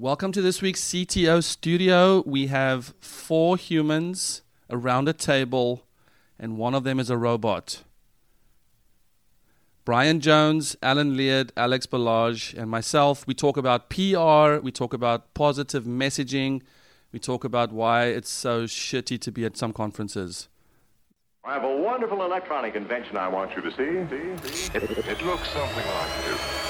Welcome to this week's CTO studio. We have four humans around a table, and one of them is a robot. Brian Jones, Alan Leard, Alex Balazs, and myself, we talk about PR, we talk about positive messaging, we talk about why it's so shitty to be at some conferences. I have a wonderful electronic invention I want you to see. see, see. It, it looks something like this.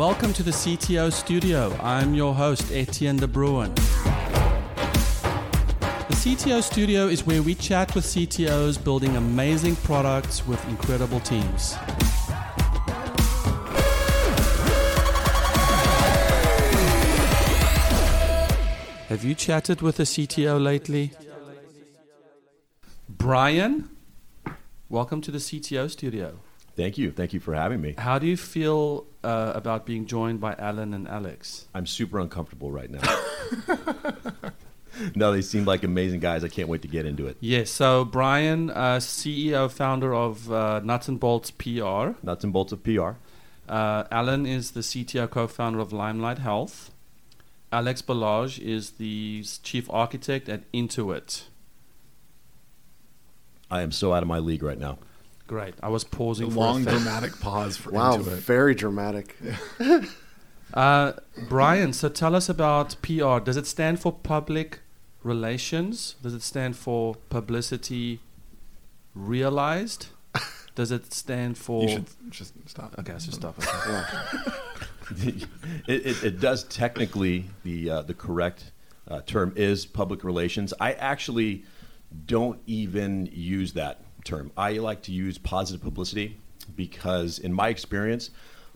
Welcome to the CTO studio. I'm your host, Etienne de Bruin. The CTO studio is where we chat with CTOs building amazing products with incredible teams. Have you chatted with a CTO lately? Brian, welcome to the CTO studio. Thank you. Thank you for having me. How do you feel uh, about being joined by Alan and Alex? I'm super uncomfortable right now. no, they seem like amazing guys. I can't wait to get into it. Yes. So Brian, uh, CEO, founder of uh, Nuts and Bolts PR. Nuts and bolts of PR. Uh, Alan is the CTO, co-founder of Limelight Health. Alex Balazs is the chief architect at Intuit. I am so out of my league right now. Great. I was pausing A for long a fact. dramatic pause for Wow, into it. very dramatic. Uh, Brian, so tell us about PR. Does it stand for public relations? Does it stand for publicity realized? Does it stand for? You should just stop. Okay, I should stop. it, it, it does technically the uh, the correct uh, term is public relations. I actually don't even use that term. I like to use positive publicity because, in my experience,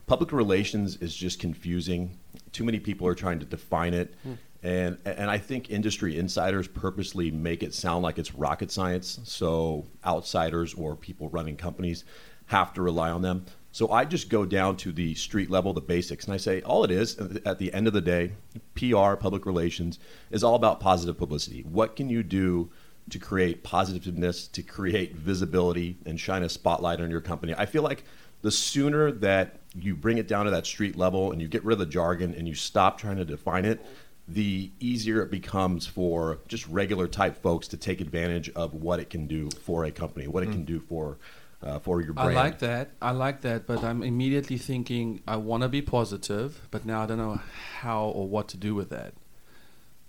public relations is just confusing. Too many people are trying to define it. Hmm. And, and I think industry insiders purposely make it sound like it's rocket science. So outsiders or people running companies have to rely on them. So I just go down to the street level, the basics, and I say all it is uh, at the end of the day, PR, public relations, is all about positive publicity. What can you do to create positiveness, to create visibility, and shine a spotlight on your company? I feel like the sooner that you bring it down to that street level and you get rid of the jargon and you stop trying to define it, the easier it becomes for just regular type folks to take advantage of what it can do for a company, what it can do for uh, for your brand. I like that. I like that, but I'm immediately thinking I want to be positive, but now I don't know how or what to do with that.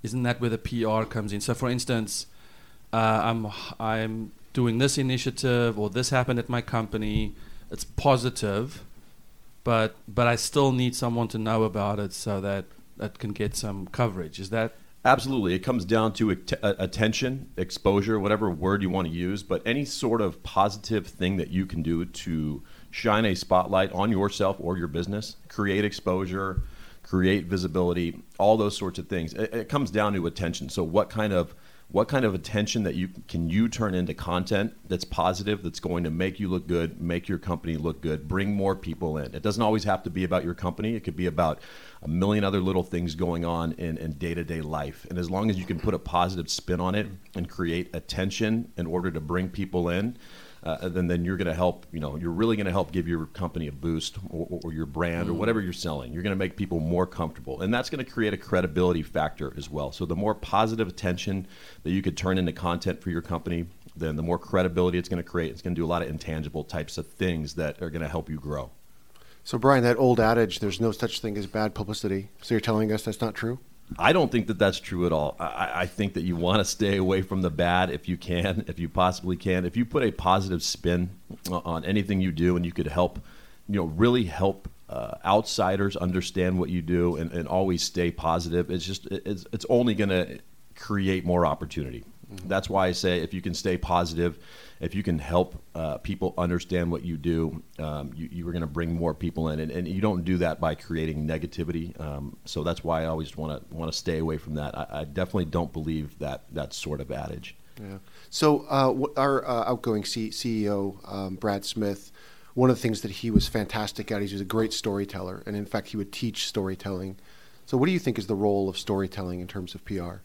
Isn't that where the PR comes in? So, for instance, uh, I'm I'm doing this initiative or this happened at my company. It's positive, but but I still need someone to know about it so that that can get some coverage. Is that Absolutely. It comes down to uh, attention, exposure, whatever word you want to use, but any sort of positive thing that you can do to shine a spotlight on yourself or your business, create exposure, create visibility, all those sorts of things. It comes down to attention. So what kind of what kind of attention that you can you turn into content that's positive that's going to make you look good make your company look good bring more people in? It doesn't always have to be about your company. It could be about a million other little things going on in, in day-to-day life. And as long as you can put a positive spin on it and create attention in order to bring people in uh, then then you're going to help you know you're really going to help give your company a boost or, or your brand or whatever you're selling you're going to make people more comfortable and that's going to create a credibility factor as well so the more positive attention that you could turn into content for your company then the more credibility it's going to create it's going to do a lot of intangible types of things that are going to help you grow So, Brian, that old adage, there's no such thing as bad publicity. So, you're telling us that's not true? I don't think that that's true at all. I, I think that you want to stay away from the bad if you can, if you possibly can. If you put a positive spin on anything you do, and you could help, you know, really help uh, outsiders understand what you do, and, and always stay positive. It's just it's it's only going to create more opportunity. That's why I say if you can stay positive, if you can help uh, people understand what you do, um, you, you are going to bring more people in, and, and you don't do that by creating negativity. Um, so that's why I always want to want to stay away from that. I, I definitely don't believe that that sort of adage. Yeah. So, uh, our uh, outgoing C- CEO, um, Brad Smith, one of the things that he was fantastic at, he was a great storyteller. And in fact, he would teach storytelling. So, what do you think is the role of storytelling in terms of PR?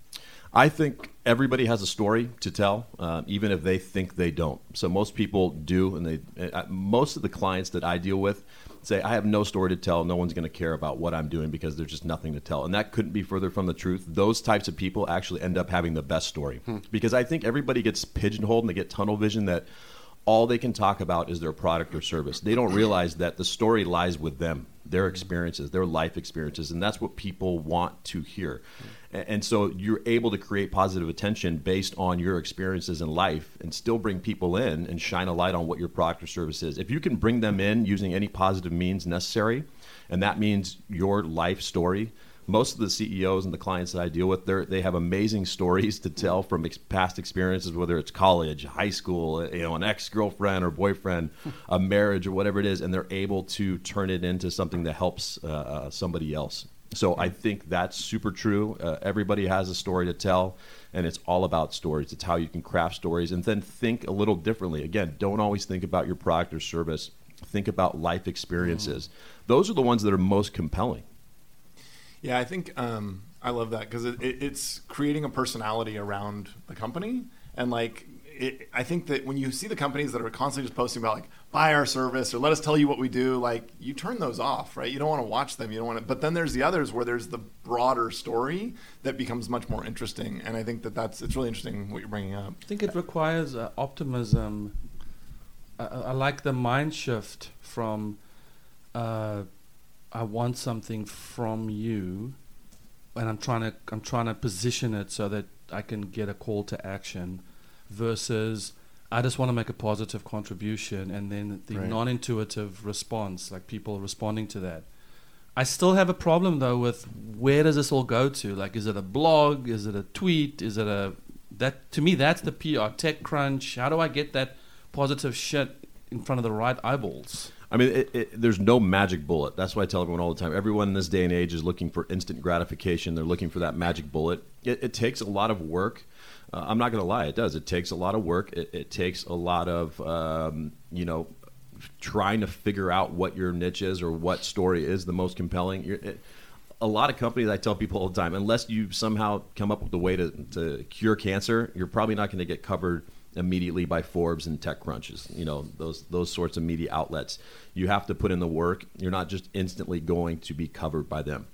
I think everybody has a story to tell, uh, even if they think they don't. So most people do, and they uh, most of the clients that I deal with say, I have no story to tell. No one's going to care about what I'm doing because there's just nothing to tell. And that couldn't be further from the truth. Those types of people actually end up having the best story because I think everybody gets pigeonholed and they get tunnel vision that all they can talk about is their product or service. They don't realize that the story lies with them, their experiences, their life experiences, and that's what people want to hear. A- And so you're able to create positive attention based on your experiences in life and still bring people in and shine a light on what your product or service is. If you can bring them in using any positive means necessary, and that means your life story, most of the CEOs and the clients that I deal with, they have amazing stories to tell from ex- past experiences, whether it's college, high school, you know, an ex girlfriend or boyfriend, a marriage or whatever it is, and they're able to turn it into something that helps uh, uh, somebody else. So I think that's super true. Uh, everybody has a story to tell, and it's all about stories. It's how you can craft stories, and then think a little differently. Again, don't always think about your product or service. Think about life experiences. Those are the ones that are most compelling. Yeah, I think um, I love that because it, it, it's creating a personality around the company, and like it, I think that when you see the companies that are constantly just posting about like buy our service or let us tell you what we do, like you turn those off, right? You don't want to watch them. You don't want to. But then there's the others where there's the broader story that becomes much more interesting, and I think that that's it's really interesting what you're bringing up. I think it requires uh, optimism. I, I like the mind shift from uh, I want something from you, and I'm trying to I'm trying to position it so that I can get a call to action, versus I just want to make a positive contribution, and then the Right. non-intuitive response, like people responding to that. I still have a problem though with where does this all go to? Like, is it a blog? Is it a tweet? Is it a that to me that's the PR TechCrunch. How do I get that positive shit in front of the right eyeballs? I mean, it, it, there's no magic bullet. That's why I tell everyone all the time. Everyone in this day and age is looking for instant gratification. They're looking for that magic bullet. It, it takes a lot of work. Uh, I'm not going to lie, it does. It takes a lot of work. It, it takes a lot of, um, you know, trying to figure out what your niche is or what story is the most compelling. It, a lot of companies, I tell people all the time, unless you somehow come up with a way to, to cure cancer, you're probably not going to get covered immediately by Forbes and TechCrunches. You know those those sorts of media outlets. You have to put in the work. You're not just instantly going to be covered by them.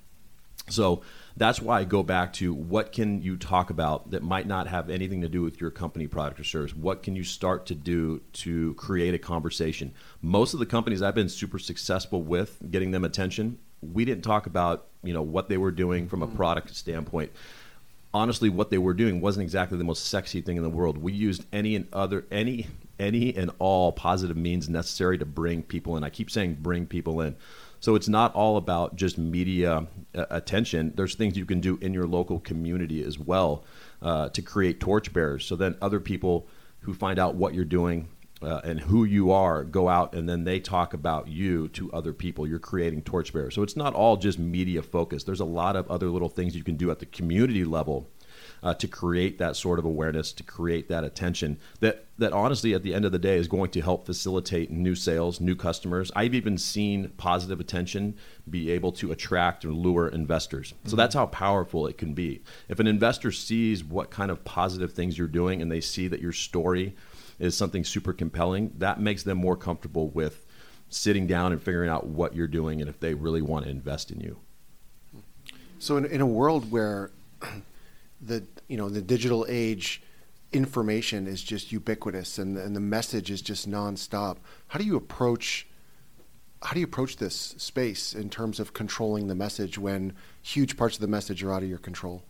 So that's why I go back to what can you talk about that might not have anything to do with your company, product, or service? What can you start to do to create a conversation? Most of the companies I've been super successful with getting them attention, we didn't talk about you know what they were doing from a mm-hmm. product standpoint. Honestly, what they were doing wasn't exactly the most sexy thing in the world. We used any and other any any and all positive means necessary to bring people in. I keep saying bring people in. So it's not all about just media uh, attention. There's things you can do in your local community as well uh, to create torchbearers. So then other people who find out what you're doing uh, and who you are go out and then they talk about you to other people. You're creating torchbearers. So it's not all just media focused. There's a lot of other little things you can do at the community level uh, to create that sort of awareness, to create that attention that that honestly at the end of the day is going to help facilitate new sales, new customers. I've even seen positive attention be able to attract or lure investors. So that's how powerful it can be. If an investor sees what kind of positive things you're doing and they see that your story is something super compelling, that makes them more comfortable with sitting down and figuring out what you're doing and if they really want to invest in you. So in, in a world where the you know the digital age information is just ubiquitous and and the message is just nonstop, how do you approach how do you approach this space in terms of controlling the message when huge parts of the message are out of your control?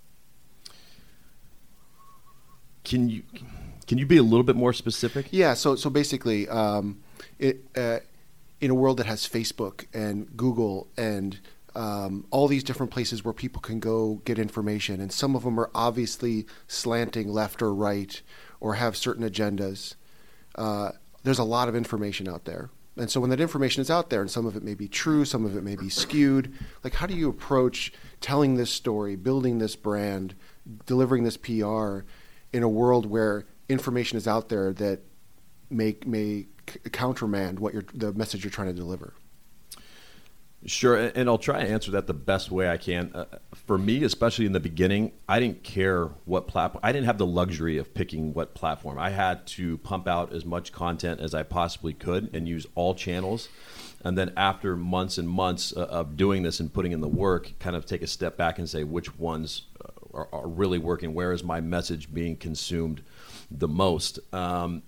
Can you can you be a little bit more specific? Yeah, so so basically, um, it, uh, in a world that has Facebook and Google and um, all these different places where people can go get information, and some of them are obviously slanting left or right or have certain agendas. Uh, there's a lot of information out there. And so when that information is out there, and some of it may be true, some of it may be skewed, like how do you approach telling this story, building this brand, delivering this PR in a world where information is out there that may may countermand what you're the message you're trying to deliver? Sure, and and I'll try to answer that the best way I can. Uh, for me, especially in the beginning, I didn't care what platform. I didn't have the luxury of picking what platform. I had to pump out as much content as I possibly could and use all channels. and then after months and months uh, of doing this and putting in the work, kind of take a step back and say which ones are, are really working. Where is my message being consumed the most? Um,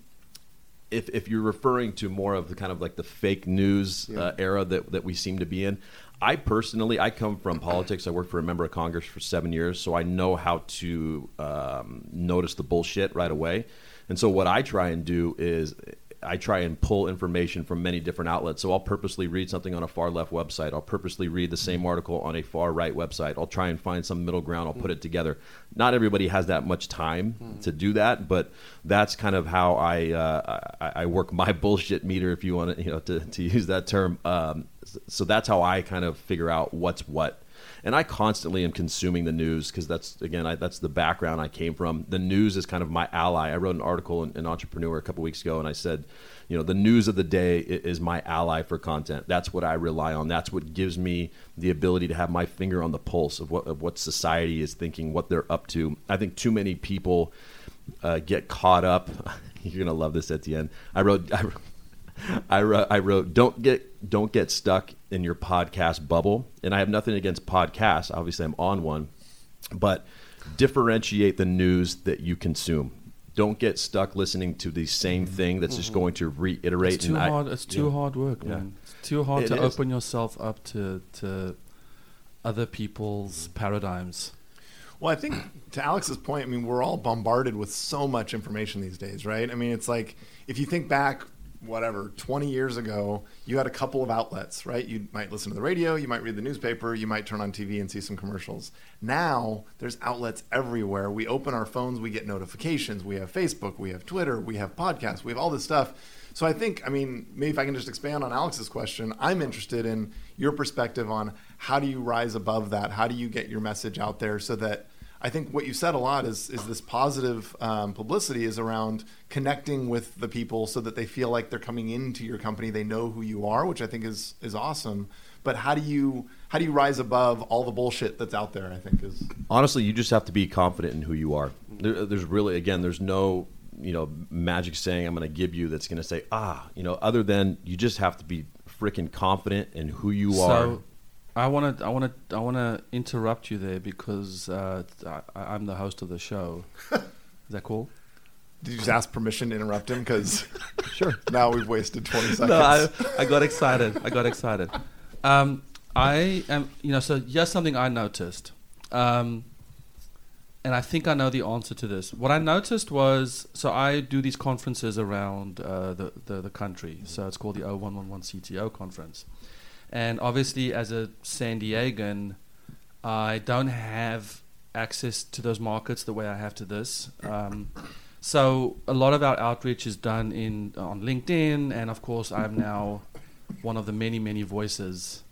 if, if you're referring to more of the kind of like the fake news uh, era that, that we seem to be in, I personally, I come from politics. I worked for a member of Congress for seven years, so I know how to um, notice the bullshit right away. And so what I try and do is I try and pull information from many different outlets. So I'll purposely read something on a far left website. I'll purposely read the same article on a far right website. I'll try and find some middle ground. I'll put it together. Not everybody has that much time to do that, but that's kind of how I uh, I, I work my bullshit meter, if you want to you know to, to use that term. Um, so that's how I kind of figure out what's what and I constantly am consuming the news because that's again I, that's the background I came from. The news is kind of my ally. I wrote an article in, in Entrepreneur a couple weeks ago, and I said, you know, the news of the day is my ally for content. That's what I rely on. That's what gives me the ability to have my finger on the pulse of what of what society is thinking, what they're up to. I think too many people uh, get caught up. You're gonna love this at the end. I wrote. I, wrote- I wrote, I wrote, don't get don't get stuck in your podcast bubble. And I have nothing against podcasts. Obviously, I'm on one, but differentiate the news that you consume. Don't get stuck listening to the same mm-hmm. thing that's just mm-hmm. going to reiterate. It's too and I- hard. It's too yeah. hard work, Yeah. man. It's too hard It to is. open yourself up to to other people's paradigms. Well, I think to Alex's point, I mean, we're all bombarded with so much information these days, right? I mean, it's like if you think back, whatever, 20 years ago, you had a couple of outlets, right? You might listen to the radio, you might read the newspaper, you might turn on TV and see some commercials. Now, there's outlets everywhere. We open our phones, we get notifications. We have Facebook, we have Twitter, we have podcasts, we have all this stuff. So I think, I mean, maybe if I can just expand on Alex's question, I'm interested in your perspective on how do you rise above that? How do you get your message out there so that I think what you said a lot is is this positive um, publicity is around connecting with the people so that they feel like they're coming into your company, they know who you are, which I think is is awesome. But how do you how do you rise above all the bullshit that's out there? I think is honestly, you just have to be confident in who you are. There, there's really, again, there's no, you know, magic saying I'm going to give you that's going to say, ah, you know, other than you just have to be freaking confident in who you are. I want to I want to I want to interrupt you there because uh, I, I'm the host of the show. Is that cool? did you just ask permission to interrupt him because sure now we've wasted 20 seconds. No, I, I got excited. I got excited. Um, I am, you know, so here's something I noticed. Um, and I think I know the answer to this. What I noticed was, so I do these conferences around uh, the, the, the country. So it's called the 0111 CTO conference. And obviously, as a San Diegan, I don't have access to those markets the way I have to this. Um, so a lot of our outreach is done in on LinkedIn, and of course, I'm now one of the many, many voices.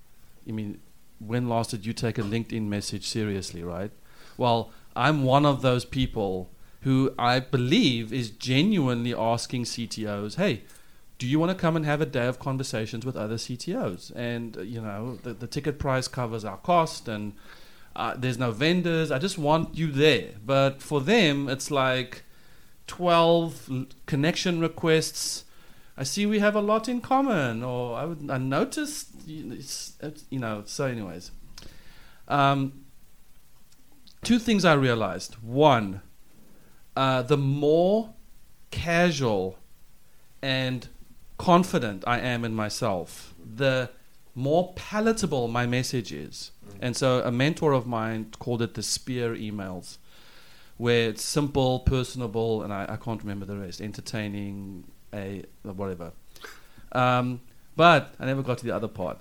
I mean, when last did you take a LinkedIn message seriously, right? Well, I'm one of those people who I believe is genuinely asking CTOs, hey, do you want to come and have a day of conversations with other CTOs? And, uh, you know, the, the ticket price covers our cost and uh, there's no vendors. I just want you there. But for them, it's like 12 l- connection requests. I see we have a lot in common, or I, would, I noticed, you know, so, anyways. Um, two things I realized. One, uh, the more casual and confident I am in myself, the more palatable my message is. And so a mentor of mine called it the spear emails, where it's simple, personable, and I, I can't remember the rest, entertaining, a whatever. Um, but I never got to the other part.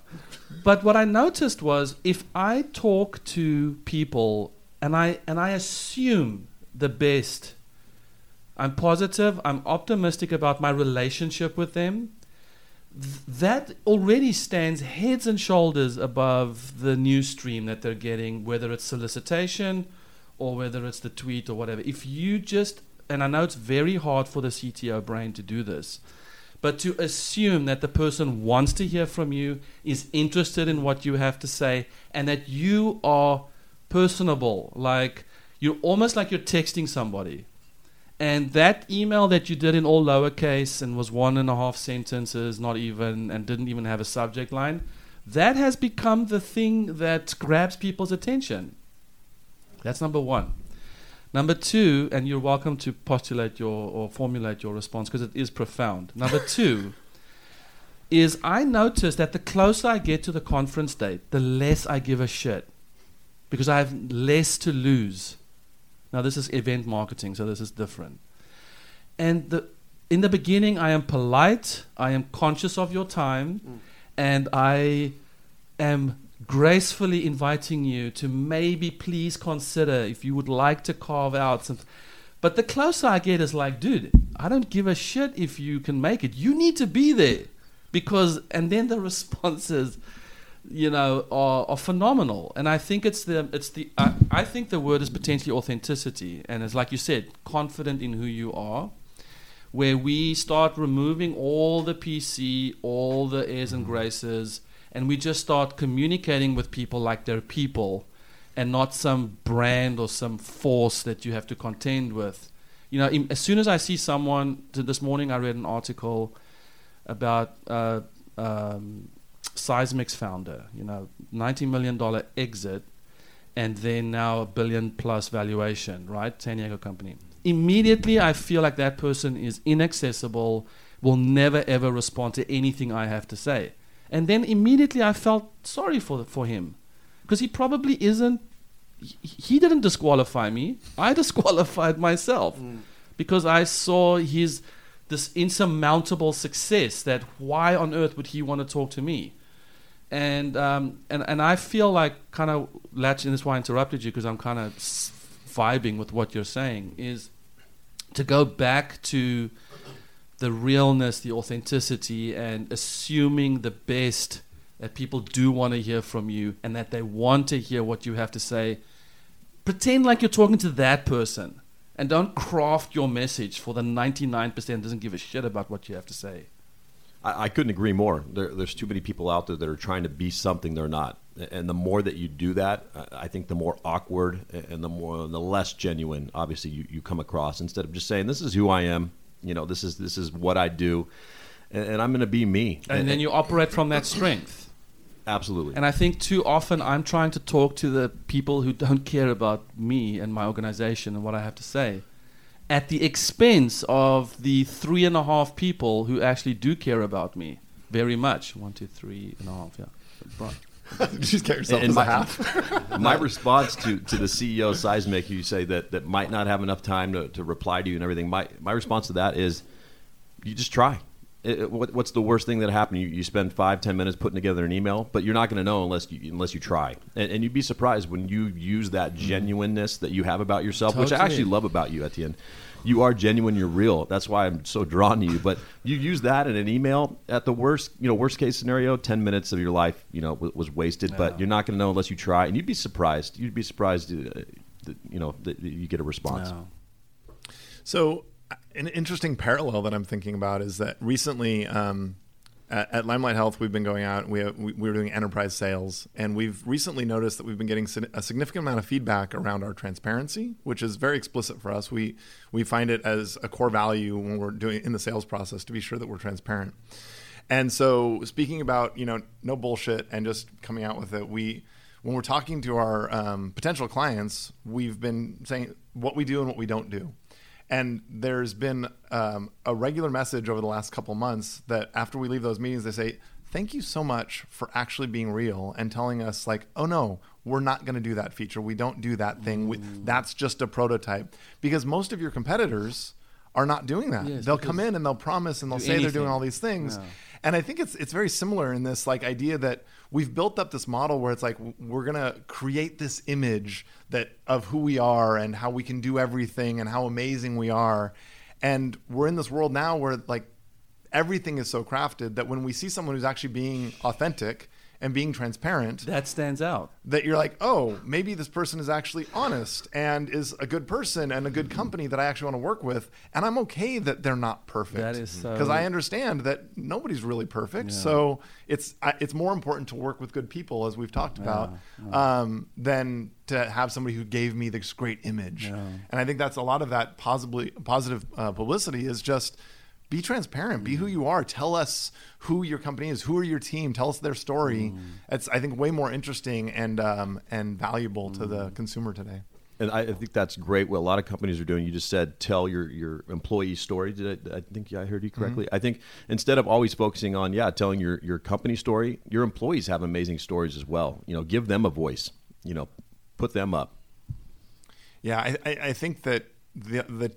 But what I noticed was if I talk to people and I and I assume the best, I'm positive, I'm optimistic about my relationship with them. th- That already stands heads and shoulders above the news stream that they're getting, whether it's solicitation or whether it's the tweet or whatever. If you just, and I know it's very hard for the CTO brain to do this, but to assume that the person wants to hear from you, is interested in what you have to say, and that you are personable, like you're almost like you're texting somebody. And that email that you did in all lowercase and was one and a half sentences, not even, and didn't even have a subject line, that has become the thing that grabs people's attention. That's number one. Number two, and you're welcome to postulate your or formulate your response because it is profound. Number two is I notice that the closer I get to the conference date, the less I give a shit because I have less to lose. Now, this is event marketing, so this is different. And the, in the beginning, I am polite, I am conscious of your time, mm. and I am gracefully inviting you to maybe please consider if you would like to carve out some. But the closer I get is like, dude, I don't give a shit if you can make it. You need to be there because, and then the responses, you know, are, are phenomenal. And I think it's the, it's the, I, I think the word is potentially authenticity. And it's like you said, confident in who you are where we start removing all the PC, all the airs and graces, and we just start communicating with people like they're people and not some brand or some force that you have to contend with. You know, as soon as I see someone, this morning I read an article about uh, um, Seismic's founder, you know, $90 million exit and then now a billion plus valuation, right? San Diego company. Immediately, I feel like that person is inaccessible, will never ever respond to anything I have to say. And then immediately I felt sorry for, for him because he probably isn't, he, he didn't disqualify me. I disqualified myself mm. because I saw his, this insurmountable success that why on earth would he want to talk to me? And, um, and, and I feel like kind of latching, this is why I interrupted you because I'm kind of vibing with what you're saying, is to go back to the realness, the authenticity, and assuming the best that people do want to hear from you and that they want to hear what you have to say. Pretend like you're talking to that person and don't craft your message for the 99% doesn't give a shit about what you have to say. I, I couldn't agree more. There, there's too many people out there that are trying to be something they're not. And the more that you do that, I think the more awkward and the more and the less genuine, obviously, you, you come across. Instead of just saying, "This is who I am," you know, this is this is what I do, and, and I'm going to be me. And, and then you operate from that strength. Absolutely. And I think too often I'm trying to talk to the people who don't care about me and my organization and what I have to say, at the expense of the three and a half people who actually do care about me very much. One, two, three and a half. Yeah. you just get yourself and, my, half. my response to, to the CEO of Seismic, you say that, that might not have enough time to, to reply to you and everything. My, my response to that is you just try. It, what, what's the worst thing that happened? You, you spend five, ten minutes putting together an email, but you're not going to know unless you, unless you try. And, and, you'd be surprised when you use that mm-hmm. genuineness that you have about yourself, totally. which I actually love about you, Etienne you are genuine, you're real. That's why I'm so drawn to you. But you use that in an email at the worst, you know, worst case scenario, ten minutes of your life, you know, w- was wasted. Yeah. But you're not going to know unless you try, and you'd be surprised. You'd be surprised, uh, that, you know, that you get a response. No. So, an interesting parallel that I'm thinking about is that recently. Um, at, at Limelight Health, we've been going out. We, we we were doing enterprise sales, and we've recently noticed that we've been getting a significant amount of feedback around our transparency, which is very explicit for us. We we find it as a core value when we're doing in the sales process to be sure that we're transparent. And so, speaking about you know no bullshit and just coming out with it, we when we're talking to our um, potential clients, we've been saying what we do and what we don't do. And there's been um, a regular message over the last couple months that after we leave those meetings, they say, Thank you so much for actually being real and telling us, like, oh no, we're not going to do that feature. We don't do that thing. We, that's just a prototype. Because most of your competitors are not doing that. Yes, they'll come in and they'll promise and they'll say anything. they're doing all these things. And I think it's it's very similar in this like idea that we've built up this model where it's like we're gonna create this image that of who we are and how we can do everything and how amazing we are, and we're in this world now where like everything is so crafted that when we see someone who's actually being authentic and being transparent That stands out. that you're like, oh, maybe this person is actually honest and is a good person and a good company that I actually want to work with, and I'm okay that they're not perfect. That is so- because I understand that nobody's really perfect. Yeah. So it's it's more important to work with good people, as we've talked about, Um, than to have somebody who gave me this great image. And I think that's a lot of that possibly positive uh, publicity is just. Be transparent. Be who Mm. you are. Tell us who your company is. Who are your team? Tell us their story. Mm. It's I think way more interesting and um, and valuable to Mm. the consumer today. And I, I think that's great. What a lot of companies are doing. You just said tell your your employee story. Did I, I think I heard you correctly? I think instead of always focusing on yeah telling your your company story, your employees have amazing stories as well. You know, give them a voice. You know, put them up. Yeah, I, I, I think that the the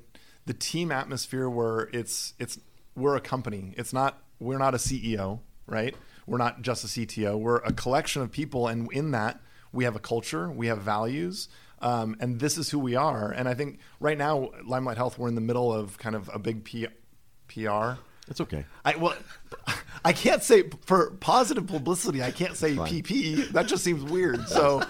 the team atmosphere where it's it's we're a company. It's not we're not a CEO, right? We're not just a CTO. We're a collection of people, and in that we have a culture, we have values, um, and this is who we are. And I think right now, Limelight Health, we're in the middle of kind of a big P- PR. It's okay. I well, I can't say for positive publicity. I can't say PP. That just seems weird. So,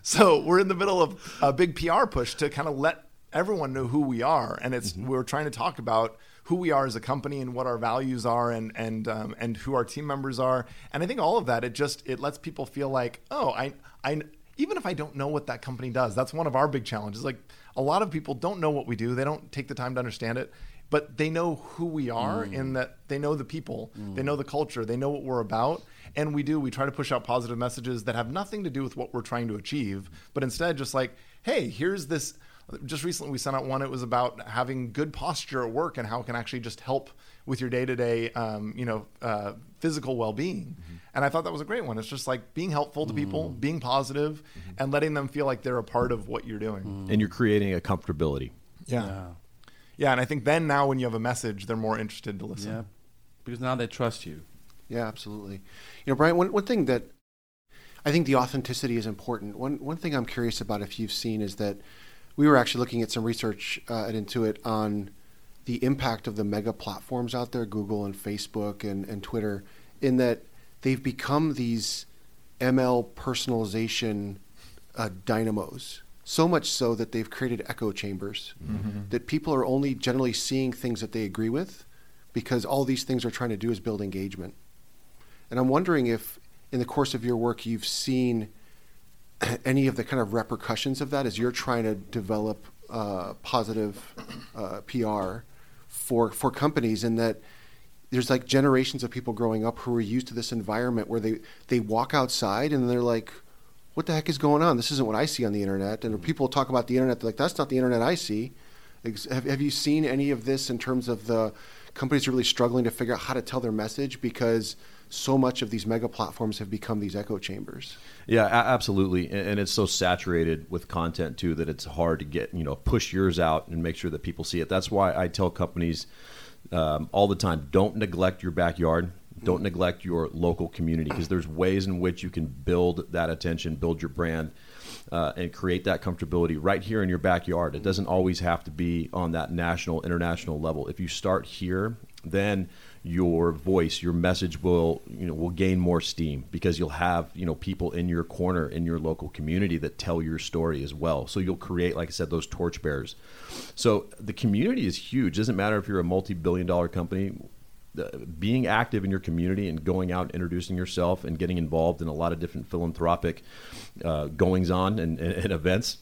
so we're in the middle of a big PR push to kind of let everyone know who we are, and it's mm-hmm. we're trying to talk about who we are as a company and what our values are, and and um, and who our team members are. And I think all of that it just it lets people feel like oh I I even if I don't know what that company does, that's one of our big challenges. Like a lot of people don't know what we do. They don't take the time to understand it but they know who we are mm. in that they know the people, they mm. know the culture, they know what we're about. And we do, we try to push out positive messages that have nothing to do with what we're trying to achieve, but instead just like, hey, here's this. Just recently, we sent out one. It was about having good posture at work and how it can actually just help with your day to day, you know, uh, physical well being. Mm-hmm. And I thought that was a great one. It's just like being helpful to mm-hmm. people, being positive, mm-hmm. and letting them feel like they're a part of what you're doing. And you're creating a comfortability. Yeah. Yeah, and I think then now when you have a message, they're more interested to listen. Yeah. Because now they trust you. Yeah, absolutely. You know, Brian, one, one thing that I think the authenticity is important. One, one thing I'm curious about if you've seen is that we were actually looking at some research uh, at Intuit on the impact of the mega platforms out there, Google and Facebook and, and Twitter, in that they've become these ML personalization uh, dynamos. So much so that they've created echo chambers, that people are only generally seeing things that they agree with because all these things are trying to do is build engagement. And I'm wondering if, in the course of your work, you've seen any of the kind of repercussions of that as you're trying to develop uh, positive uh, PR for for companies, and that there's like generations of people growing up who are used to this environment where they they walk outside and they're like, "What the heck is going on? This isn't what I see on the internet." And when people talk about the internet, they're like, "That's not the internet I see." Have, have you seen any of this in terms of the companies are really struggling to figure out how to tell their message because so much of these mega platforms have become these echo chambers? Yeah, absolutely, and, it's so saturated with content too that it's hard to get you know push yours out and make sure that people see it. That's why I tell companies um, all the time: don't neglect your backyard, don't neglect your local community because there's ways in which you can build that attention, build your brand. Uh, and create that comfortability right here in your backyard. It doesn't always have to be on that national, international level. If you start here, then your voice, your message will you know will gain more steam because you'll have you know people in your corner in your local community that tell your story as well. So you'll create, like I said, those torchbearers. So the community is huge. Doesn't matter if you're a multi-billion-dollar company. Being active in your community and going out, and introducing yourself, and getting involved in a lot of different philanthropic uh, goings on and, and events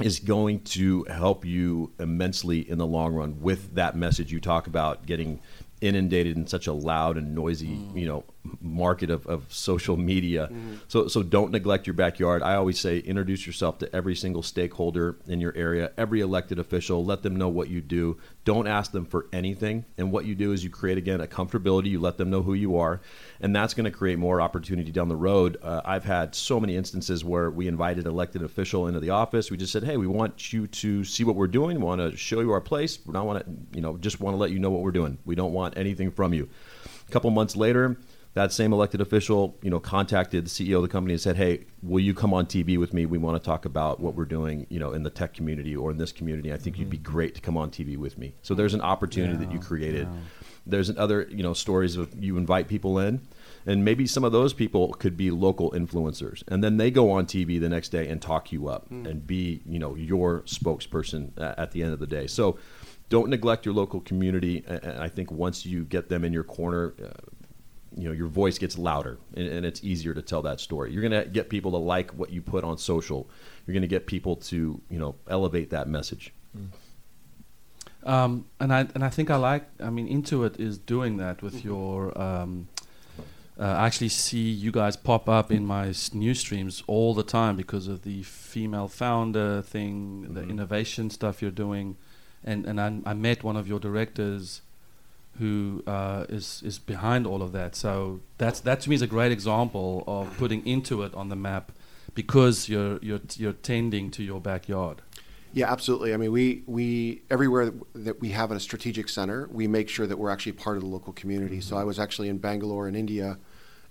is going to help you immensely in the long run with that message you talk about getting inundated in such a loud and noisy you know market of, of social media. So so don't neglect your backyard. I always say introduce yourself to every single stakeholder in your area every elected official. Let them know what you do. Don't ask them for anything. And what you do is you create again a comfortability. You let them know who you are. And that's going to create more opportunity down the road. Uh, i've had so many instances where we invited elected official into the office. We just said hey we want you to see what we're doing. We want to show you our place. We don't want to you know just want to let you know what we're doing. We don't want anything from you. A couple months later that same elected official, you know, contacted the CEO of the company and said, "Hey, will you come on TV with me? We want to talk about what we're doing, you know, in the tech community or in this community. I think you'd be great to come on TV with me." So there's an opportunity that you created. There's other, you know, stories of you invite people in, And maybe some of those people could be local influencers, and then they go on TV the next day and talk you up and be, you know, your spokesperson at the end of the day. So, don't neglect your local community. And I think once you get them in your corner, uh, you know your voice gets louder and, and it's easier to tell that story you're going to get people to like what you put on social you're going to get people to you know elevate that message Um, and I and I think I like. I mean, Intuit is doing that with your. Um, uh, I actually see you guys pop up in my s- news streams all the time because of the female founder thing, the Mhm. innovation stuff you're doing, and and I, I met one of your directors, who uh, is is behind all of that. So that's that to me is a great example of putting Intuit on the map, because you're you're you're tending to your backyard. Yeah, absolutely. I mean, we, we everywhere that we have a strategic center, we make sure that we're actually part of the local community. So I was actually in Bangalore in India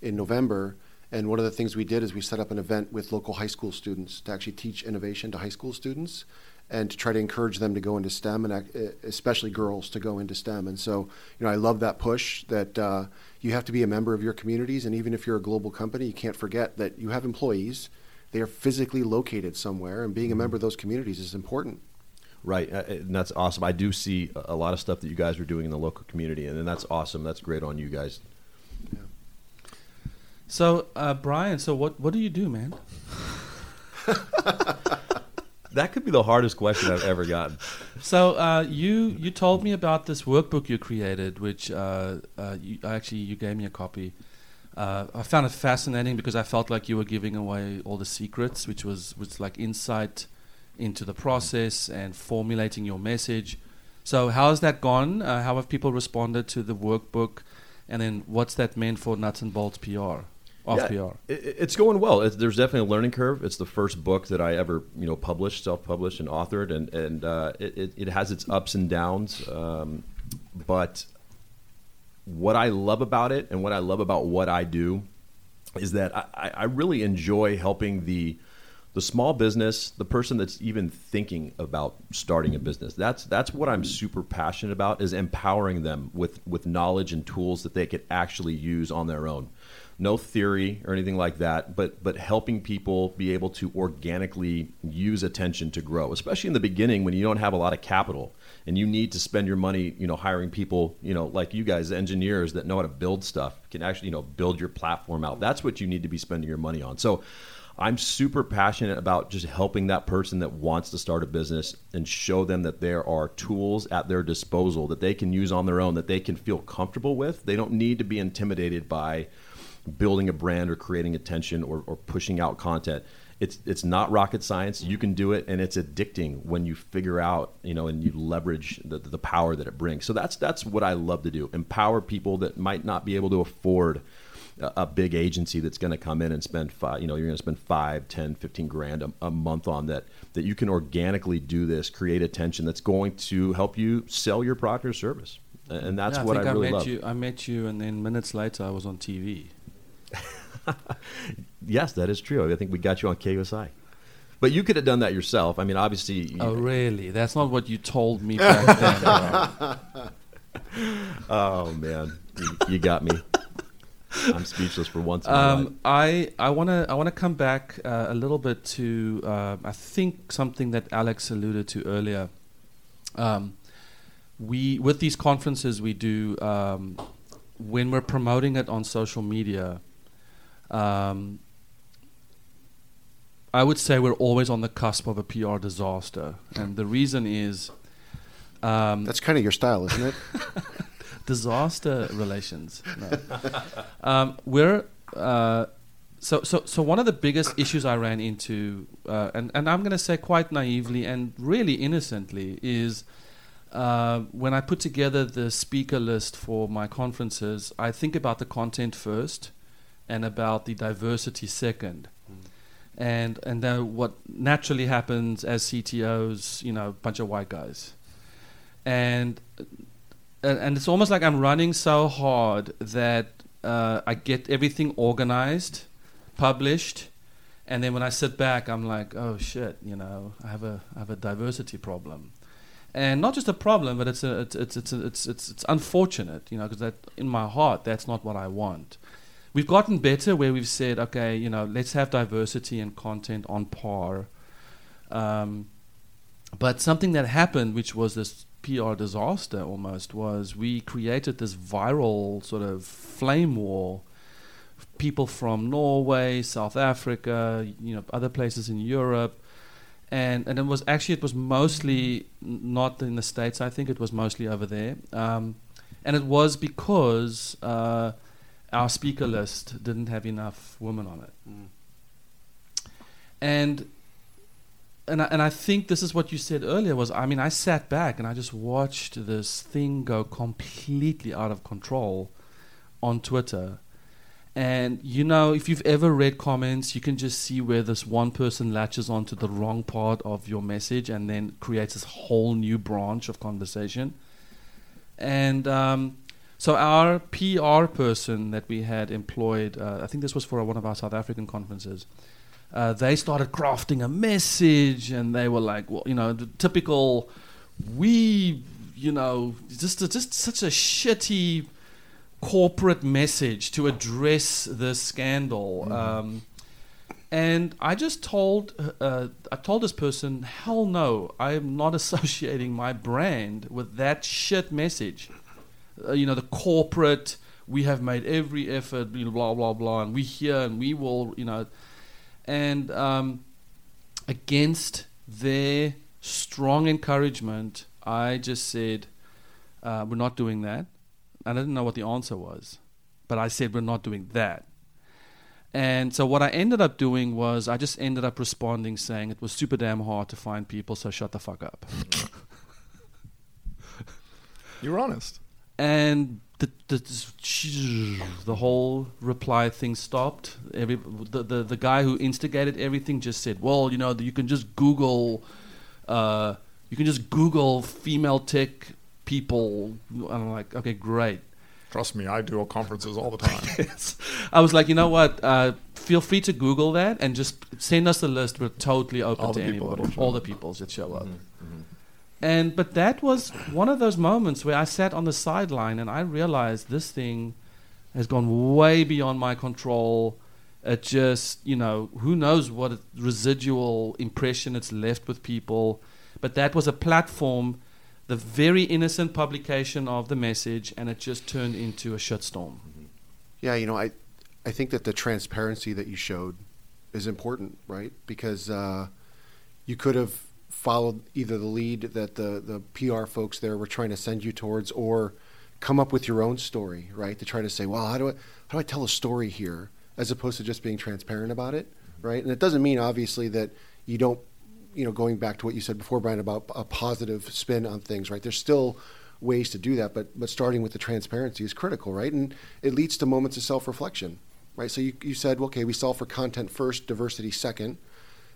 in November, and one of the things we did is we set up an event with local high school students to actually teach innovation to high school students and to try to encourage them to go into STEM and eh, especially girls to go into STEM. And so, you know, I love that push that uh, you have to be a member of your communities, and even if you're a global company, you can't forget that you have employees. They are physically located somewhere, and being a member of those communities is important. right uh, and that's awesome i do see a a lot of stuff that you guys are doing in the local community and, and that's awesome that's great on you guys Yeah. So, uh, Brian, so what what do you do, man? that could be the hardest question i've ever gotten So uh, you you told me about this workbook you created, which uh, uh, you, actually you gave me a copy. Uh, I found it fascinating because I felt like you were giving away all the secrets, which was was like insight into the process and formulating your message. So how has that gone? Uh, how have people responded to the workbook? And then what's that meant for Nuts and Bolts PR? Off Yeah, PR. it- it- it's going well. It's, there's definitely a learning curve. It's the first book that I ever, you know, published, self-published, and authored, and and uh, it, it, it has its ups and downs. Um, but what I love about it, and what I love about what I do, is that I, I I really enjoy helping the the small business, the person that's even thinking about starting a business. That's that's what I'm super passionate about is empowering them with with knowledge and tools that they could actually use on their own. No theory or anything like that, but but helping people be able to organically use attention to grow, especially in the beginning when you don't have a lot of capital and you need to spend your money, you know, hiring people, you know, like you guys, engineers that know how to build stuff, can actually, you know, build your platform out. That's what you need to be spending your money on. So I'm super passionate about just helping that person that wants to start a business and show them that there are tools at their disposal that they can use on their own that they can feel comfortable with. They don't need to be intimidated by building a brand or creating attention or, or pushing out content. It's it's not rocket science. You can do it, and it's addicting when you figure out, you know, and you leverage the, the power that it brings. So that's that's what I love to do. Empower people that might not be able to afford a, a big agency that's going to come in and spend five, you know, you're going to spend five, ten, fifteen grand a, a month on that. That you can organically do this, create attention that's going to help you sell your product or service, and that's Yeah, what I, I, really met love. you. I met you, and then minutes later, I was on TV. Yes, that is true. I think we got you on KUSI. But you could have done that yourself. I mean, obviously. Oh, really? That's not what you told me back then. Oh, man, you, you got me. I'm speechless for once. In my life. Um, I I want to I want to come back uh, a little bit to uh, I think something that Alex alluded to earlier. Um, we with these conferences we do um, when we're promoting it on social media. Um, I would say we're always on the cusp of a PR disaster, and the reason is um, That's kind of your style, isn't it? disaster relations. No. um, we're uh, so so so one of the biggest issues I ran into, uh, and and I'm going to say quite naively and really innocently, is uh, when I put together the speaker list for my conferences, I think about the content first, and about the diversity second. And and then what naturally happens as CTOs, you know, bunch of white guys, and and, and it's almost like I'm running so hard that uh, I get everything organized, published, and then when I sit back, I'm like, oh shit, you know, I have a I have a diversity problem, and not just a problem, but it's a it's it's it's it's it's, it's unfortunate, you know, because that in my heart that's not what I want. We've gotten better where we've said, okay, you know, let's have diversity and content on par. Um, but something that happened, which was this PR disaster almost, was we created this viral sort of flame war. People from Norway, South Africa, you know, other places in Europe, and and it was actually it was mostly not in the states. I think it was mostly over there, um, and it was because uh, our speaker list didn't have enough women on it, and and I, and I think this is what you said earlier was I mean I sat back and I just watched this thing go completely out of control on Twitter. And you know, if you've ever read comments, you can just see where this one person latches onto the wrong part of your message and then creates this whole new branch of conversation. And um, so our PR person that we had employed, uh, I think this was for one of our South African conferences. Uh, they started crafting a message, and they were like, well, you know, the typical, we, you know, just just such a shitty corporate message to address this scandal. Um, and I just told uh, I told this person, hell no, I am not associating my brand with that shit message. Uh, you know, the corporate. We have made every effort, blah blah blah, and we here and we will, you know, and um, against their strong encouragement, I just said, uh, "We're not doing that." And I didn't know what the answer was, but I said, "We're not doing that." And so what I ended up doing was I just ended up responding saying it was super damn hard to find people, so shut the fuck up. You were honest. And the, the the whole reply thing stopped. Every the, the the guy who instigated everything just said, "Well, you know, you can just Google, uh, you can just Google female tech people." And I'm like, "Okay, great." Trust me, I do conferences all the time. Yes. I was like, you know what? Uh, feel free to Google that and just send us the list. We're totally open All to anybody. All the people that show up. Mm-hmm. And but that was one of those moments where I sat on the sideline and I realized this thing has gone way beyond my control. It just, you know, who knows what residual impression it's left with people. But that was a platform, the very innocent publication of the message, and it just turned into a shitstorm. Yeah, you know, I, I think that the transparency that you showed is important, right? Because uh, you could have followed either the lead that the, the PR folks there were trying to send you towards, or come up with your own story, right? To try to say, well, how do I how do I tell a story here, as opposed to just being transparent about it, right? And it doesn't mean obviously that you don't, you know, going back to what you said before, Brian, about a positive spin on things, right? There's still ways to do that, but but starting with the transparency is critical, right? And it leads to moments of self-reflection, right? So you, you said, okay, we solve for content first, diversity second,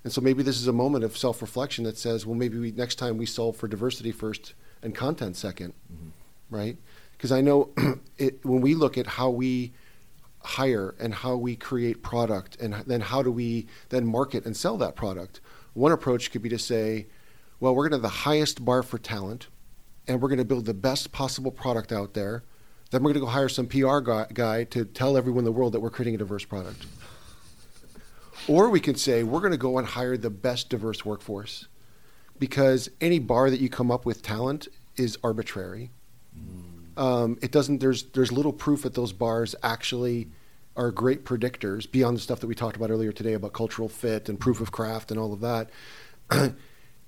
and so maybe this is a moment of self-reflection that says, well, maybe we, next time we solve for diversity first and content 2nd mm-hmm. right? Because I know it, when we look at how we hire and how we create product, and then how do we then market and sell that product. One approach could be to say, well, we're going to have the highest bar for talent, and we're going to build the best possible product out there. Then we're going to go hire some PR guy, guy to tell everyone in the world that we're creating a diverse product. Or we can say we're going to go and hire the best diverse workforce because any bar that you come up with talent is arbitrary. Um, it doesn't. There's there's little proof that those bars actually are great predictors beyond the stuff that we talked about earlier today about cultural fit and proof of craft and all of that.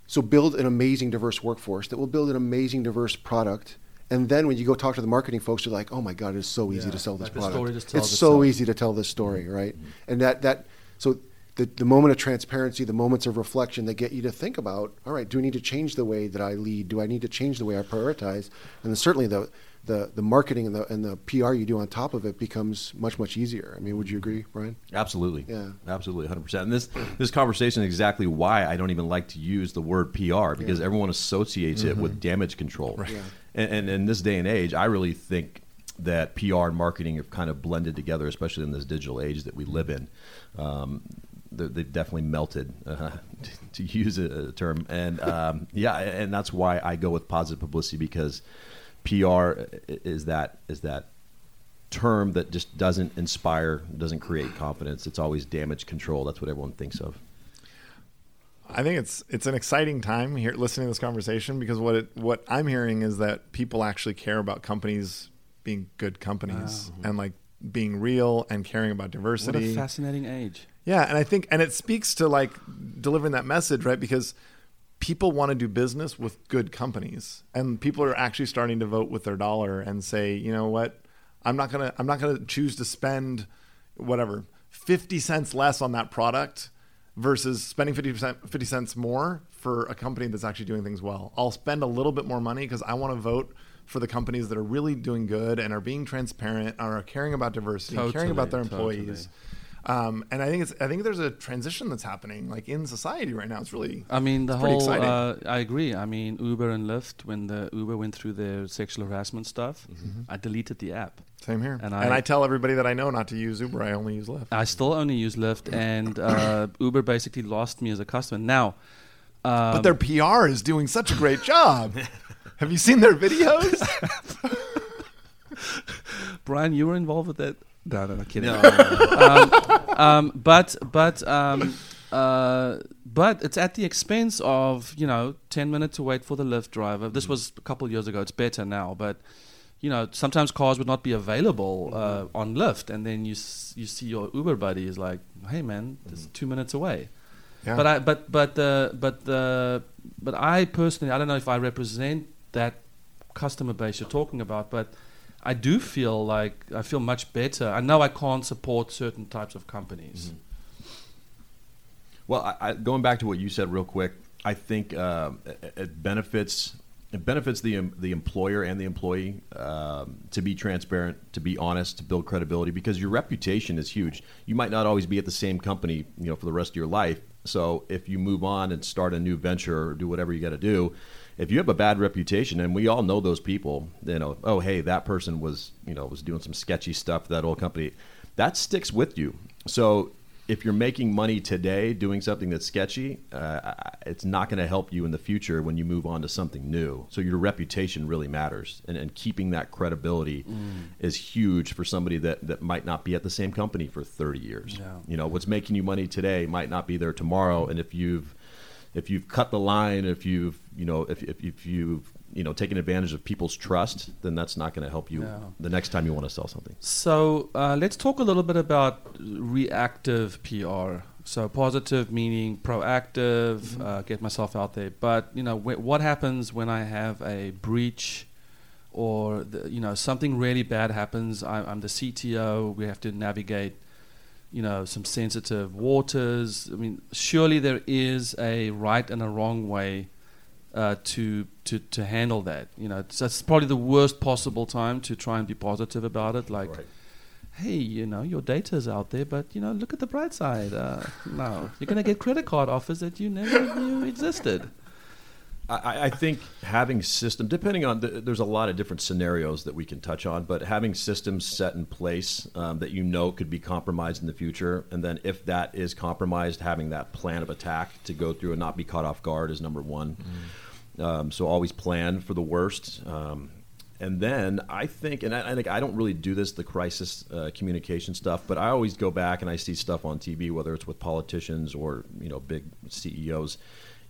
so build an amazing diverse workforce that will build an amazing diverse product. And then when you go talk to the marketing folks, you're like, "Oh my God, it's so easy Yeah, to sell this like product. story just tells it's so itself. easy to tell this story, right?" And that that so the the moment of transparency, the moments of reflection that get you to think about, all right, do I need to change the way that I lead? Do I need to change the way I prioritize? And then certainly the the, the marketing and the and the PR you do on top of it becomes much much easier. I mean, would you agree, Brian? Absolutely. Yeah. Absolutely, 100%. And this this conversation is exactly why I don't even like to use the word PR because everyone associates it with mm-hmm. damage control. Yeah. And, and in this day and age, I really think that PR and marketing have kind of blended together, especially in this digital age that we live in. Um, they- they've definitely melted, uh, to use a term. And um, yeah, and that's why I go with positive publicity because PR is that is that term that just doesn't inspire, doesn't create confidence. It's always damage control. That's what everyone thinks of. I think it's it's an exciting time here listening to this conversation because what it, what I'm hearing is that people actually care about companies being good companies and like being real and caring about diversity. What a fascinating age. Yeah, and I think and it speaks to like delivering that message, right? Because people want to do business with good companies. And people are actually starting to vote with their dollar and say, "You know what? I'm not going to I'm not going to choose to spend whatever 50 cents less on that product versus spending 50% 50 cents more for a company that's actually doing things well. I'll spend a little bit more money because I want to vote for the companies that are really doing good and are being transparent and are caring about diversity, caring about their Totally, employees. Um, and I think it's I think there's a transition that's happening like in society right now. It's really I mean, the pretty whole. exciting. Uh, I agree. I mean, Uber and Lyft, when the Uber went through their sexual harassment stuff, I deleted the app. same here. And And, I- I, tell everybody that I know not to use Uber. I only use Lyft. I still only use Lyft, and uh, Uber basically lost me as a customer. Now, um, but their PR is doing such a great job. Have you seen their videos? Brian, you were involved with that. No, no, no, kidding. um, um, but but um, uh, but it's at the expense of you know ten minutes to wait for the Lyft driver. This was a couple of years ago. It's better now, but you know sometimes cars would not be available uh, on Lyft, and then you s- you see your Uber buddy is like, hey man, this is two minutes away. Yeah. But I but but the but the but I personally I don't know if I represent that customer base you're talking about, but I do feel like I feel much better. I know I can't support certain types of companies. Well, I, I, going back to what you said real quick, I think um, it, it benefits it benefits the em- the employer and the employee um, to be transparent, to be honest, to build credibility because your reputation is huge. You might not always be at the same company, you know, for the rest of your life. So if you move on and start a new venture or do whatever you got to do, if you have a bad reputation, and we all know those people, you know, oh hey, that person was you know was doing some sketchy stuff for that old company, that sticks with you. So if you're making money today doing something that's sketchy, uh, it's not going to help you in the future when you move on to something new. So your reputation really matters, and, and keeping that credibility is huge for somebody that, that might not be at the same company for 30 years. You know, what's making you money today might not be there tomorrow, and if you've if you've cut the line, if you've you know if, if, if you've you know taken advantage of people's trust, then that's not going to help you Yeah. the next time you want to sell something. So uh, let's talk a little bit about reactive PR. So positive meaning proactive, uh, get myself out there. But you know wh- what happens when I have a breach, or the, you know something really bad happens? I, I'm the CTO. We have to navigate, you know, some sensitive waters. I mean, surely there is a right and a wrong way uh, to to to handle that. You know, so it's probably the worst possible time to try and be positive about it. Like, hey, you know, your data's out there, but you know, look at the bright side. Uh, no, you're gonna get credit card offers that you never knew existed. I, I think having system, depending on, th- there's a lot of different scenarios that we can touch on, but having systems set in place um, that you know could be compromised in the future, and then if that is compromised, having that plan of attack to go through and not be caught off guard is number one. Um, so always plan for the worst. Um, and then I think, and I, I think I don't really do this, the crisis uh, communication stuff, but I always go back and I see stuff on TV, whether it's with politicians or you know big CEOs.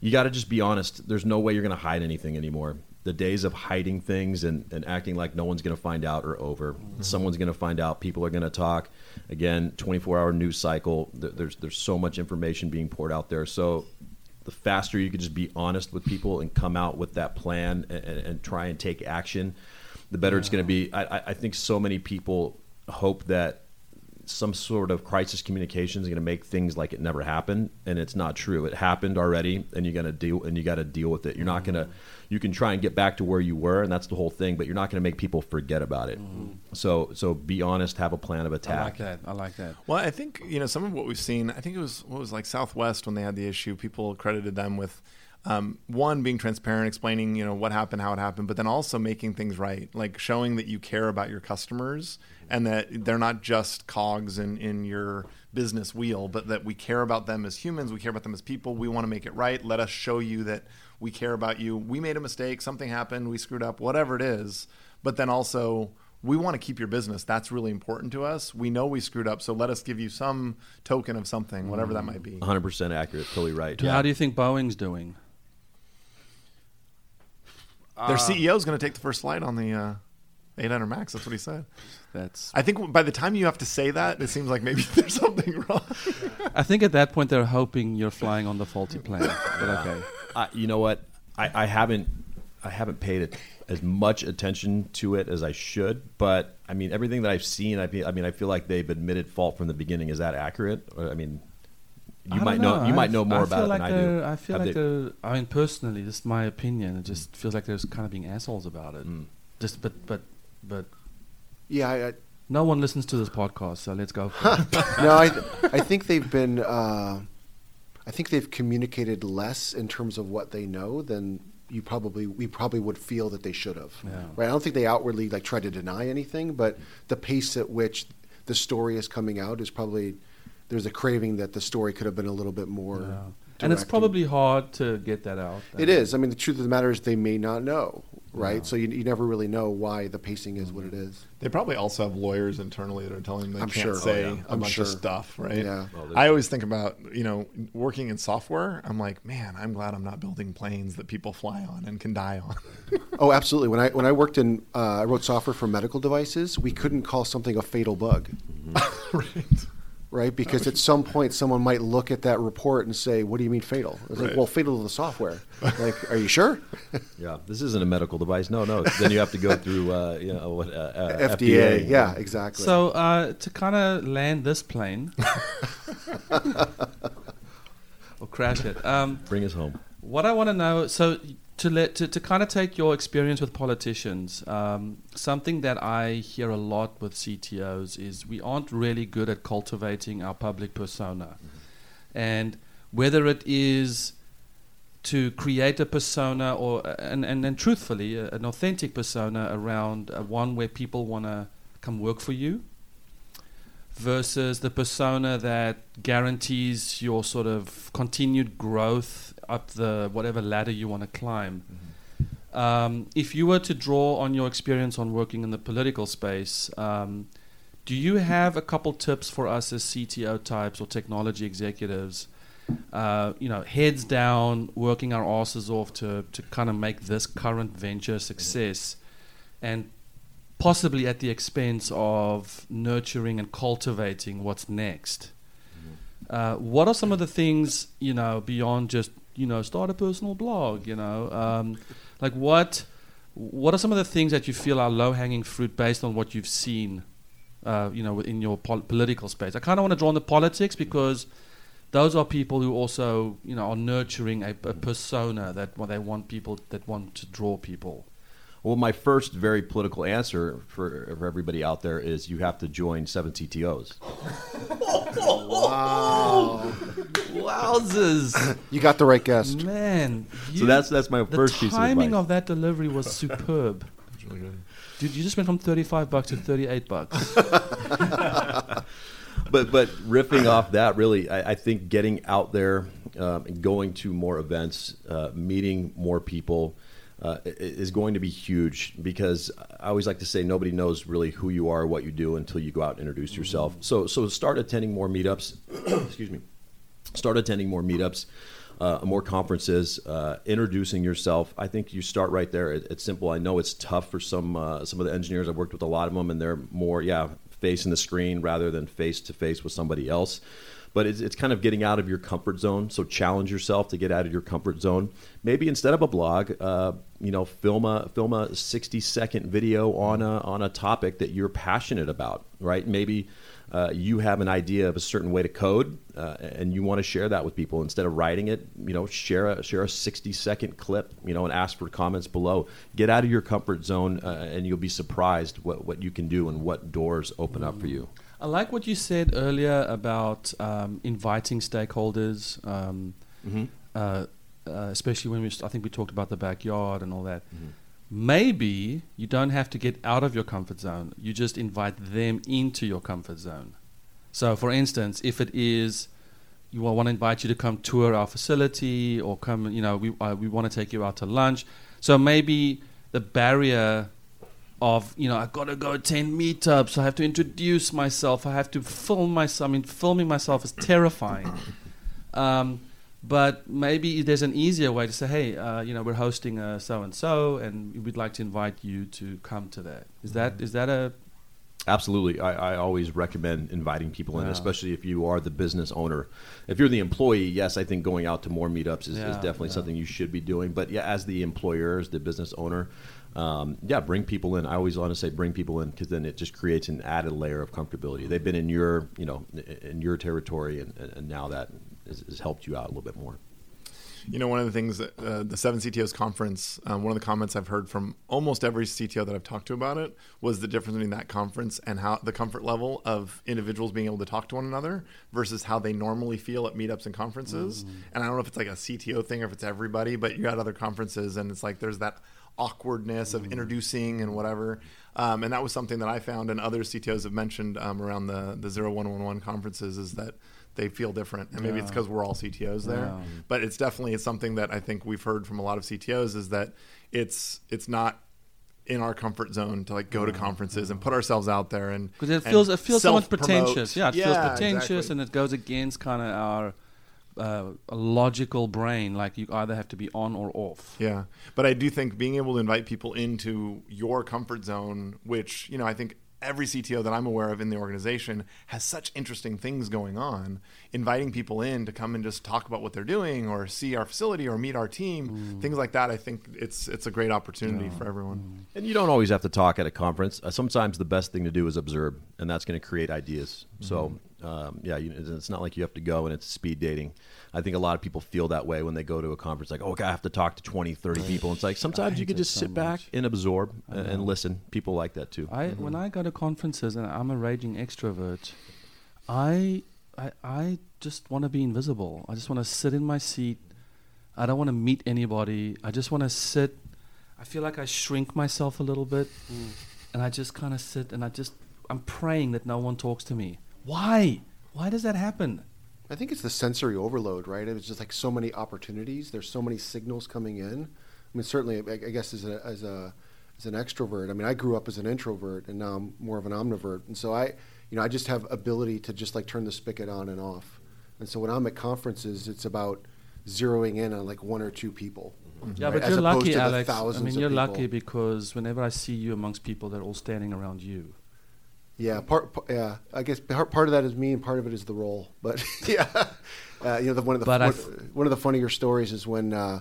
You got to just be honest. There's no way you're going to hide anything anymore. The days of hiding things and, and acting like no one's going to find out are over. Mm-hmm. Someone's going to find out. People are going to talk. Again, 24-hour news cycle. There's there's so much information being poured out there. So the faster you can just be honest with people and come out with that plan and, and, and try and take action, the better it's going to be. I- I think so many people hope that some sort of crisis communication is going to make things like it never happened, and it's not true. It happened already, and you got to deal and you got to deal with it. You're not going to. Mm-hmm. You can try and get back to where you were, and that's the whole thing. But you're not going to make people forget about it. Mm-hmm. So so be honest. Have a plan of attack. I like that. I like that. Well, I think you know some of what we've seen. I think it was what was like Southwest when they had the issue. People credited them with um, one being transparent, explaining you know what happened, how it happened, but then also making things right, like showing that you care about your customers and that they're not just cogs in in your business wheel, but that we care about them as humans. We care about them as people. We want to make it right. Let us show you that we care about you. We made a mistake. Something happened. We screwed up. Whatever it is, but then also we want to keep your business. That's really important to us. We know we screwed up, so let us give you some token of something, whatever that might be. 100% accurate. Totally right. How do you think Boeing's doing? Their CEO is going to take the first flight on the uh, 800 Max. That's what he said. That's. I think by the time you have to say that, it seems like maybe there's something wrong. I think at that point they're hoping you're flying on the faulty plane. But okay. I, you know what? I, I haven't I haven't paid it as much attention to it as I should. But I mean, everything that I've seen, I, feel, I mean, I feel like they've admitted fault from the beginning. Is that accurate? I mean, you I might don't know. You might know more I about feel it like than I do. they're- I feel Have like they- they're. I mean, personally, this is my opinion. It just feels like there's kind of being assholes about it. Mm. Just, but, but, but. Yeah, I, I, No one listens to this podcast, so let's go. For it. no, I, I think they've been. Uh, I think they've communicated less in terms of what they know than you probably we probably would feel that they should have. Yeah. Right. I don't think they outwardly like try to deny anything, but the pace at which the story is coming out is probably there's a craving that the story could have been a little bit more. Yeah. And it's probably hard to get that out. It is. I mean, the truth of the matter is they may not know, right? Yeah. So you, you never really know why the pacing is what it is. They probably also have lawyers internally that are telling them they I'm can't sure. say Oh, yeah. a I'm bunch sure. of stuff, right? Yeah. Well, I always think about, you know, working in software. I'm like, man, I'm glad I'm not building planes that people fly on and can die on. Oh, absolutely. When I when I worked in, uh, I wrote software for medical devices. We couldn't call something a fatal bug, right. Right? Because at some point, someone might look at that report and say, "What do you mean fatal?" It's like, "Well, fatal to the software." like, are you sure? Yeah, this isn't a medical device. No, no. then you have to go through, uh, you know, what, uh, uh, FDA. Yeah, exactly. So uh, to kind of land this plane or crash it, um, Bring us home. what I want to know, so to let to, to kind of take your experience with politicians, um, something that I hear a lot with CTOs is we aren't really good at cultivating our public persona, and whether it is to create a persona or and and, and truthfully uh, an authentic persona around uh, one where people want to come work for you versus the persona that guarantees your sort of continued growth up the whatever ladder you want to climb. Um, if you were to draw on your experience on working in the political space, um, do you have a couple tips for us as CTO types or technology executives? Uh, you know, heads down, working our asses off to to kind of make this current venture a success, and possibly at the expense of nurturing and cultivating what's next. Uh, what are some of the things you know beyond just you know start a personal blog? You know, um, like what what are some of the things that you feel are low hanging fruit based on what you've seen? Uh, you know, in your pol- political space. I kind of want to draw on the politics because those are people who also you know are nurturing a, a persona that well, they want people that want to draw people. Well, my first very political answer for, for everybody out there is you have to join seven CTOs. wow. Wowzers! you got the right guest. Man, So that's that's my first piece of advice. The timing of that delivery was superb. Really good. Dude, you just went from 35 bucks to 38 bucks. but but riffing off that, really, I, I think getting out there, um, going to more events, uh, meeting more people. Uh, is going to be huge because I always like to say nobody knows really who you are, what you do until you go out and introduce yourself. So so start attending more meetups. Excuse me. Start attending more meetups, uh, more conferences, uh, introducing yourself. I think you start right there. It, it's simple. I know it's tough for some uh, some of the engineers. I've worked with a lot of them, and they're more yeah facing the screen rather than face to face with somebody else. But it's, it's kind of getting out of your comfort zone. So challenge yourself to get out of your comfort zone. Maybe instead of a blog, uh, you know, film a film a sixty second video on a on a topic that you're passionate about. Right? Maybe uh, you have an idea of a certain way to code, uh, and you want to share that with people instead of writing it. You know, share a share a sixty second clip. You know, and ask for comments below. Get out of your comfort zone, uh, and you'll be surprised what what you can do and what doors open up for you. I like what you said earlier about um, inviting stakeholders, um, uh, uh, especially when we, I think we talked about the backyard and all that. Maybe you don't have to get out of your comfort zone. You just invite them into your comfort zone. So, for instance, if it is you want to invite you to come tour our facility or come, you know, we uh, we want to take you out to lunch. So maybe the barrier of you know I've got to go attend meetups. I have to introduce myself. I have to film myself. I mean, filming myself is terrifying. Um, but maybe there's an easier way to say, hey, uh, you know, we're hosting a so and so, and we'd like to invite you to come to that. Is that is that a Absolutely. I, I always recommend inviting people in, Yeah. especially if you are the business owner. If you're the employee, yes, I think going out to more meetups is, is definitely yeah. something you should be doing. But yeah, as the employer, as the business owner, um, yeah, bring people in. I always want to say bring people in because then it just creates an added layer of comfortability. They've been in your, you know, in your territory, and, and now that has, has helped you out a little bit more. You know, one of the things that uh, the Seven CTOs conference, um, one of the comments I've heard from almost every CTO that I've talked to about it was the difference between that conference and how the comfort level of individuals being able to talk to one another versus how they normally feel at meetups and conferences. And I don't know if it's like a CTO thing or if it's everybody, but you're at other conferences and it's like there's that awkwardness of introducing and whatever. Um, and that was something that I found and other CTOs have mentioned um, around the the 0111 conferences is that they feel different. And maybe it's because we're all CTOs there Yeah. but it's definitely it's something that I think we've heard from a lot of CTOs is that it's it's not in our comfort zone to like go to conferences and put ourselves out there and because it feels it feels somewhat self-promote. pretentious. Yeah, it feels pretentious, exactly. and it goes against kind of our uh, logical brain. Like you either have to be on or off. Yeah, but I do think being able to invite people into your comfort zone, which you know, I think every CTO that I'm aware of in the organization has such interesting things going on. Inviting people in to come and just talk about what they're doing, or see our facility, or meet our team, things like that. I think it's it's a great opportunity for everyone. And you don't always have to talk at a conference. Uh, sometimes the best thing to do is observe, and that's going to create ideas. So, um, yeah, you, it's not like you have to go and it's speed dating. I think a lot of people feel that way when they go to a conference, like, oh, I have to talk to 20, 30 people. And It's like sometimes you can just so sit back and absorb and, and listen. People like that too. I when I go to conferences and I'm a raging extrovert, I I, I just want to be invisible. I just want to sit in my seat. I don't want to meet anybody. I just want to sit. I feel like I shrink myself a little bit, and I just kind of sit and I just I'm praying that no one talks to me. Why? Why does that happen? I think it's the sensory overload, right? It's just like so many opportunities. There's so many signals coming in. I mean, certainly, I I guess as a as a as an extrovert, I mean, I grew up as an introvert, and now I'm more of an omnivert, and so I, you know, I just have ability to just like turn the spigot on and off. And so when I'm at conferences, it's about zeroing in on like one or two people. Mm-hmm. Yeah, right? but As you're opposed lucky, Alex. I mean, you're lucky because whenever I see you amongst people, they're all standing around you. Yeah, part, pa- yeah. I guess part, part of that is me, and part of it is the role. But yeah, uh, you know, the, one of the one, f- one of the funnier stories is when uh,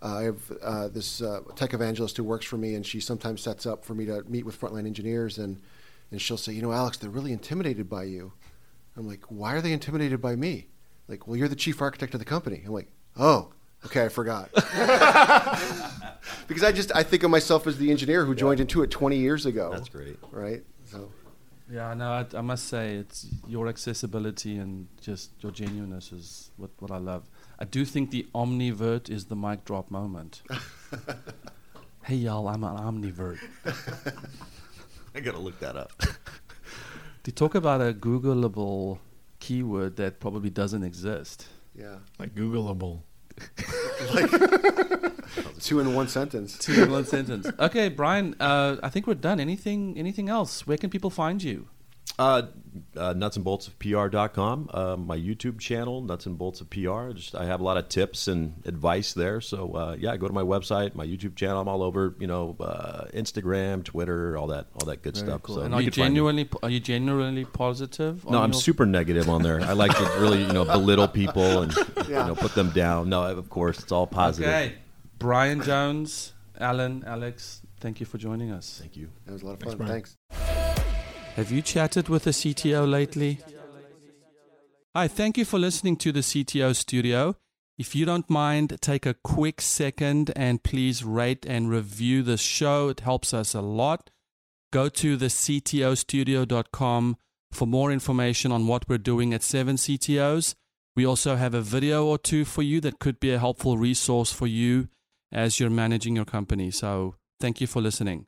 uh, I have uh, this uh, tech evangelist who works for me, and she sometimes sets up for me to meet with frontline engineers, and and she'll say, you know, Alex, they're really intimidated by you. I'm like, why are they intimidated by me? Like, well, you're the chief architect of the company. I'm like, oh, okay, I forgot. because I just I think of myself as the engineer who joined Intuit 20 years ago. That's great. right? So. Yeah, no, I, I must say it's your accessibility and just your genuineness is what, what I love. I do think the omnivert is the mic drop moment. hey y'all, I'm an omnivert. I got to look that up. To talk about a Googleable keyword that probably doesn't exist. Yeah. Like Googleable. Two in one sentence. Two in one sentence. Okay, Brian, uh, I think we're done. Anything anything else? Where can people find you? Uh, uh, nuts and bolts of PR.com, uh, my YouTube channel, Nuts and Bolts of PR. Just I have a lot of tips and advice there. So uh, yeah, go to my website, my YouTube channel. I'm all over, you know, uh, Instagram, Twitter, all that, all that good Very stuff. cool. So and you are you can genuinely are you genuinely positive? No, I'm your- super negative on there. I like to really, you know, belittle people and Yeah. you know put them down. No, of course, it's all positive. Okay, Brian Jones, Alan, Alex, thank you for joining us. Thank you. That was a lot of Thanks, fun. Brian. Thanks. Have you chatted with the CTO lately? Hi, thank you for listening to the CTO Studio. If you don't mind, take a quick second and please rate and review the show. It helps us a lot. Go to the CTOstudio.com for more information on what we're doing at 7 CTOs. We also have a video or two for you that could be a helpful resource for you as you're managing your company. So, thank you for listening.